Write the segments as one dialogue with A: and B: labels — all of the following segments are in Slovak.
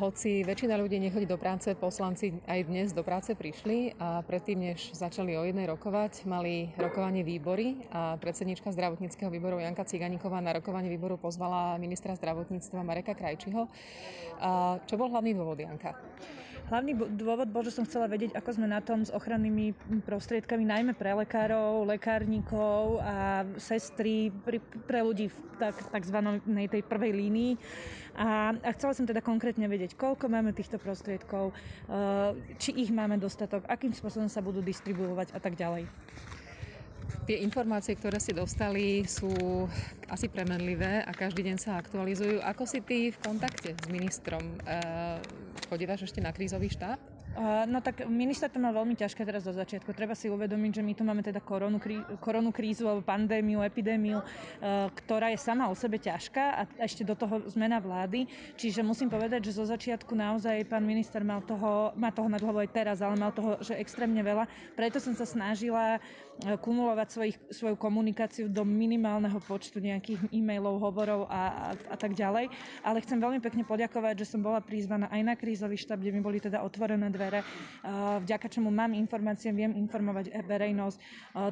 A: hoci väčšina ľudí nechodí do práce, poslanci aj dnes do práce prišli a predtým, než začali o jednej rokovať, mali rokovanie výbory a predsednička zdravotníckého výboru Janka Ciganíková na rokovanie výboru pozvala ministra zdravotníctva Mareka Krajčiho. A čo bol hlavný dôvod, Janka?
B: Hlavný dôvod bol, že som chcela vedieť, ako sme na tom s ochrannými prostriedkami, najmä pre lekárov, lekárnikov a sestry, pre ľudí v tak, takzvanej tej prvej línii. A, a chcela som teda konkrétne vedieť, koľko máme týchto prostriedkov, eh, či ich máme dostatok, akým spôsobom sa budú distribuovať a tak ďalej.
A: Tie informácie, ktoré ste dostali, sú asi premenlivé a každý deň sa aktualizujú. Ako si ty v kontakte s ministrom? Chodívaš ešte na krízový štáb?
B: No tak minister to má veľmi ťažké teraz do začiatku. Treba si uvedomiť, že my tu máme teda koronu, krí, koronu krízu alebo pandémiu, epidémiu, e, ktorá je sama o sebe ťažká a ešte do toho zmena vlády. Čiže musím povedať, že zo začiatku naozaj pán minister mal toho, má toho nad hlavou aj teraz, ale mal toho, že extrémne veľa. Preto som sa snažila e, kumulovať svojich, svoju komunikáciu do minimálneho počtu nejakých e-mailov, hovorov a, a, a tak ďalej. Ale chcem veľmi pekne poďakovať, že som bola prizvaná aj na krízový štáb, kde mi boli teda otvorené dvere, vďaka čomu mám informácie, viem informovať verejnosť.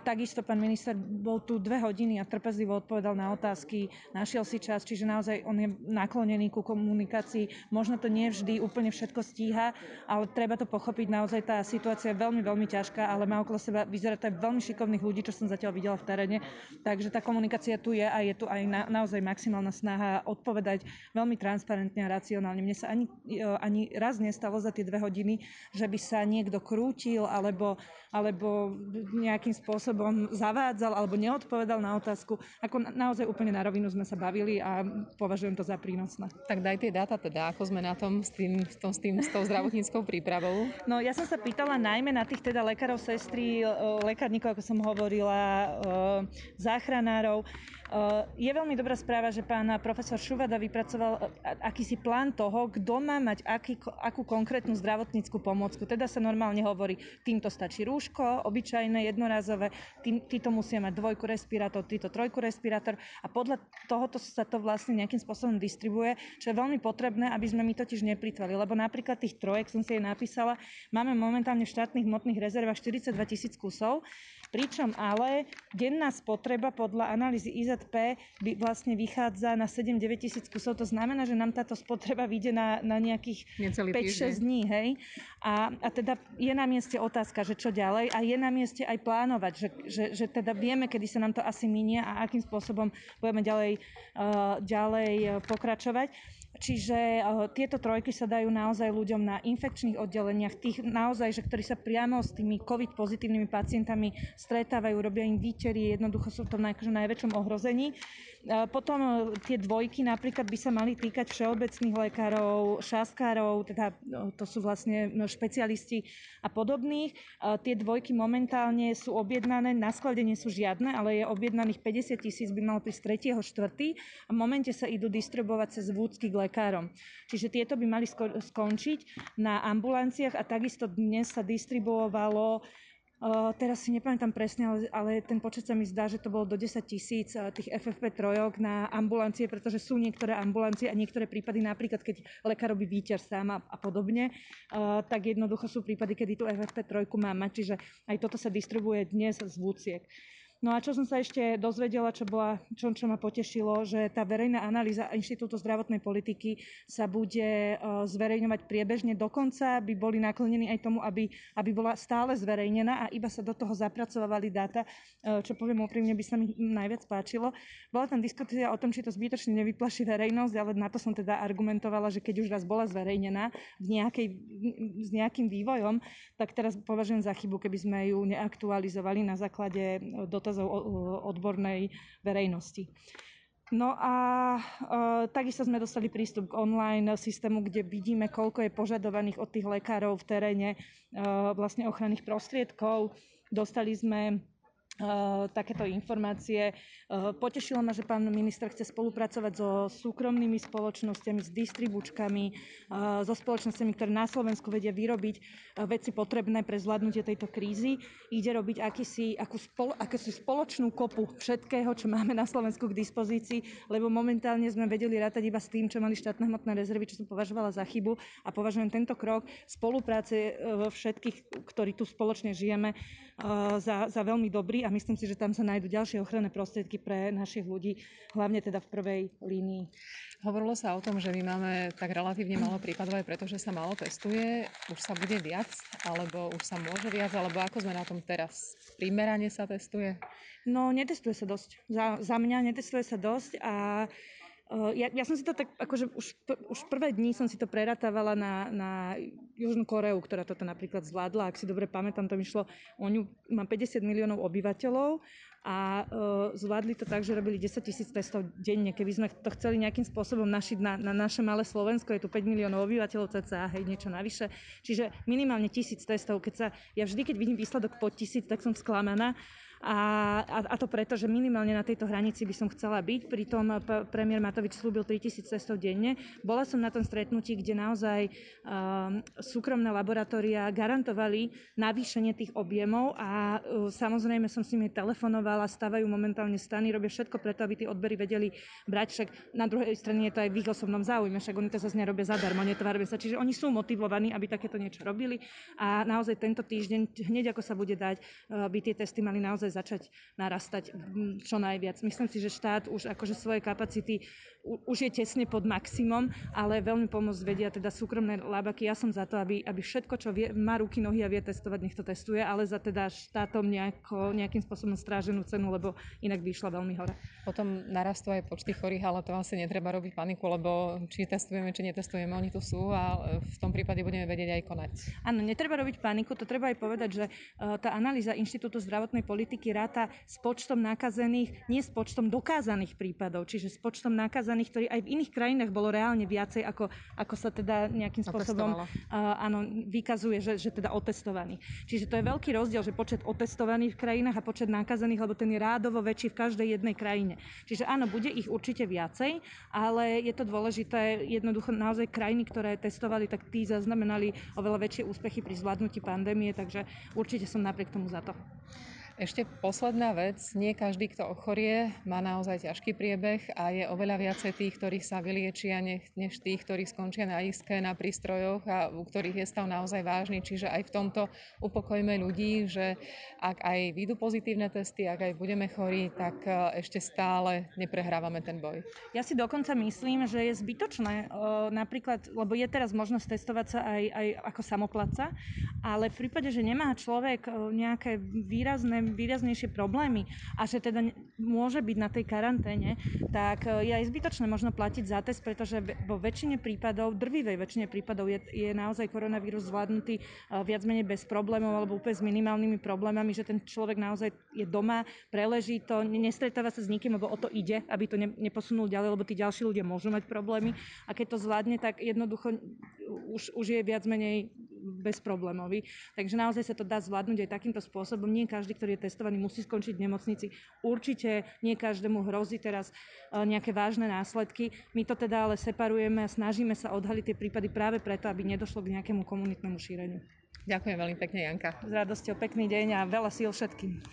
B: Takisto pán minister bol tu dve hodiny a trpezlivo odpovedal na otázky, našiel si čas, čiže naozaj on je naklonený ku komunikácii. Možno to nie vždy úplne všetko stíha, ale treba to pochopiť. Naozaj tá situácia je veľmi, veľmi ťažká, ale má okolo seba vyzerá to veľmi šikovných ľudí, čo som zatiaľ videla v teréne. Takže tá komunikácia tu je a je tu aj na, naozaj maximálna snaha odpovedať veľmi transparentne a racionálne. Mne sa ani, ani raz nestalo za tie dve hodiny, že by sa niekto krútil alebo, alebo nejakým spôsobom zavádzal alebo neodpovedal na otázku. Ako naozaj úplne na rovinu sme sa bavili a považujem to za prínosné.
A: Tak daj tie dáta teda, ako sme na tom s, tým, s, tom, s, tým, s tou zdravotníckou prípravou.
B: No ja som sa pýtala najmä na tých teda lekárov, sestry, lekárnikov, ako som hovorila, záchranárov. Je veľmi dobrá správa, že pán profesor Šuvada vypracoval akýsi plán toho, kto má mať aký, akú konkrétnu zdravotníckú pomôcku. Teda sa normálne hovorí, týmto stačí rúško, obyčajné, jednorázové, tým, títo musia mať dvojku respirátor, títo trojku respirátor a podľa tohoto sa to vlastne nejakým spôsobom distribuje, čo je veľmi potrebné, aby sme my totiž neplitvali. Lebo napríklad tých trojek som si jej napísala, máme momentálne v štátnych hmotných rezervách 42 tisíc kusov, pričom ale denná spotreba podľa analýzy IZP by vlastne vychádza na 7-9 tisíc kusov. To znamená, že nám táto spotreba vyjde na, na nejakých 5-6 dní. Hej? A, a teda je na mieste otázka, že čo ďalej a je na mieste aj plánovať, že, že, že teda vieme, kedy sa nám to asi minie a akým spôsobom budeme ďalej, uh, ďalej pokračovať. Čiže uh, tieto trojky sa dajú naozaj ľuďom na infekčných oddeleniach, tých naozaj, že ktorí sa priamo s tými COVID pozitívnymi pacientami stretávajú, robia im výtery, jednoducho sú v tom akože najväčšom ohrození. Uh, potom uh, tie dvojky napríklad by sa mali týkať všeobecných lekárov, šaskárov, teda uh, to sú vlastne no, špecialisti a podobných. Uh, tie dvojky momentálne sú objednané, na sklade nie sú žiadne, ale je objednaných 50 tisíc, by malo prísť 3. 4. a v momente sa idú distribuovať cez vúcky k lekárom. Čiže tieto by mali skončiť na ambulanciách a takisto dnes sa distribuovalo Teraz si nepamätám presne, ale, ale ten počet sa mi zdá, že to bolo do 10 tisíc tých FFP trojok na ambulancie, pretože sú niektoré ambulancie a niektoré prípady, napríklad keď lekár robí výťar sám a, a podobne, tak jednoducho sú prípady, kedy tú FFP trojku má mať, čiže aj toto sa distribuje dnes z vúciek. No a čo som sa ešte dozvedela, čo, bola, čo, čo ma potešilo, že tá verejná analýza Inštitútu zdravotnej politiky sa bude zverejňovať priebežne. Dokonca by boli naklonení aj tomu, aby, aby bola stále zverejnená a iba sa do toho zapracovali dáta, čo poviem úprimne, by sa mi najviac páčilo. Bola tam diskusia o tom, či to zbytočne nevyplaší verejnosť, ale na to som teda argumentovala, že keď už raz bola zverejnená v nejakej, s nejakým vývojom, tak teraz považujem za chybu, keby sme ju neaktualizovali na základe do dotazov odbornej verejnosti. No a e, takisto sme dostali prístup k online systému, kde vidíme, koľko je požadovaných od tých lekárov v teréne e, vlastne ochranných prostriedkov. Dostali sme takéto informácie. Potešilo ma, že pán minister chce spolupracovať so súkromnými spoločnosťami, s distribučkami, so spoločnosťami, ktoré na Slovensku vedia vyrobiť veci potrebné pre zvládnutie tejto krízy. Ide robiť akýsi, akú spolo, akúsi spoločnú kopu všetkého, čo máme na Slovensku k dispozícii, lebo momentálne sme vedeli rátať iba s tým, čo mali štátne hmotné rezervy, čo som považovala za chybu a považujem tento krok spolupráce všetkých, ktorí tu spoločne žijeme, za, za veľmi dobrý a myslím si, že tam sa nájdú ďalšie ochranné prostriedky pre našich ľudí, hlavne teda v prvej línii.
A: Hovorilo sa o tom, že my máme tak relatívne málo prípadov aj preto, že sa málo testuje. Už sa bude viac, alebo už sa môže viac, alebo ako sme na tom teraz? Primerane sa testuje?
B: No, netestuje sa dosť. Za, za mňa netestuje sa dosť a ja, ja som si to tak, akože už, už prvé dní som si to preratávala na, na Južnú Koreu, ktorá toto napríklad zvládla. Ak si dobre pamätám, to išlo, oni má 50 miliónov obyvateľov a uh, zvládli to tak, že robili 10 tisíc testov denne. Keby sme to chceli nejakým spôsobom našiť na, na naše malé Slovensko, je tu 5 miliónov obyvateľov cca, hej, niečo navyše. Čiže minimálne tisíc testov. Keď sa, ja vždy, keď vidím výsledok pod tisíc, tak som sklamaná. A, a, a to preto, že minimálne na tejto hranici by som chcela byť. Pritom premiér Matovič slúbil 3000 testov denne. Bola som na tom stretnutí, kde naozaj um, súkromné laboratória garantovali navýšenie tých objemov a uh, samozrejme som s nimi telefonovala, stavajú momentálne stany, robia všetko preto, aby tie odbery vedeli brať. Však na druhej strane je to aj v ich osobnom záujme, však oni to zase nerobia zadarmo, netvárme sa. Čiže oni sú motivovaní, aby takéto niečo robili a naozaj tento týždeň, hneď ako sa bude dať, by tie testy mali naozaj naozaj začať narastať čo najviac. Myslím si, že štát už akože svoje kapacity už je tesne pod maximum, ale veľmi pomôcť vedia teda súkromné labaky. Ja som za to, aby, aby všetko, čo vie, má ruky, nohy a vie testovať, nech to testuje, ale za teda štátom nejako, nejakým spôsobom stráženú cenu, lebo inak by išla veľmi hore.
A: Potom narastú aj počty chorých, ale to asi netreba robiť paniku, lebo či testujeme, či netestujeme, oni tu sú a v tom prípade budeme vedieť aj konať.
B: Áno, netreba robiť paniku, to treba aj povedať, že tá analýza Inštitútu zdravotnej politiky ráta s počtom nakazených, nie s počtom dokázaných prípadov, čiže s počtom nakazených, ktorý aj v iných krajinách bolo reálne viacej, ako, ako sa teda nejakým spôsobom uh, áno, vykazuje, že, že teda otestovaný. Čiže to je veľký rozdiel, že počet otestovaných v krajinách a počet nakazených, lebo ten je rádovo väčší v každej jednej krajine. Čiže áno, bude ich určite viacej, ale je to dôležité, jednoducho naozaj krajiny, ktoré testovali, tak tí zaznamenali oveľa väčšie úspechy pri zvládnutí pandémie, takže určite som napriek tomu za to.
A: Ešte posledná vec. Nie každý, kto ochorie, má naozaj ťažký priebeh a je oveľa viacej tých, ktorí sa vyliečia, než tých, ktorí skončia na iske, na prístrojoch a u ktorých je stav naozaj vážny. Čiže aj v tomto upokojíme ľudí, že ak aj vyjdú pozitívne testy, ak aj budeme chorí, tak e, ešte stále neprehrávame ten boj.
B: Ja si dokonca myslím, že je zbytočné napríklad, lebo je teraz možnosť testovať sa aj, aj ako samoplatca, ale v prípade, že nemá človek nejaké výrazné výraznejšie problémy a že teda môže byť na tej karanténe, tak e, je aj zbytočné možno platiť za test, pretože vo väčšine prípadov, drvivej väčšine prípadov je, je naozaj koronavírus zvládnutý e, viac menej bez problémov alebo úplne s minimálnymi problémami, že ten človek naozaj je doma, preleží to, nestretáva sa s nikým, lebo o to ide, aby to neposunul ďalej, lebo tí ďalší ľudia môžu mať problémy. A keď to zvládne, tak jednoducho už, už je viac menej bezproblémový. Takže naozaj sa to dá zvládnuť aj takýmto spôsobom. Nie každý, ktorý je testovaný, musí skončiť v nemocnici. Určite nie každému hrozí teraz e, nejaké vážne následky. My to teda ale separujeme a snažíme sa odhaliť tie prípady práve preto, aby nedošlo k nejakému komunitnému šíreniu.
A: Ďakujem veľmi pekne, Janka.
B: S radosťou, pekný deň a veľa síl všetkým.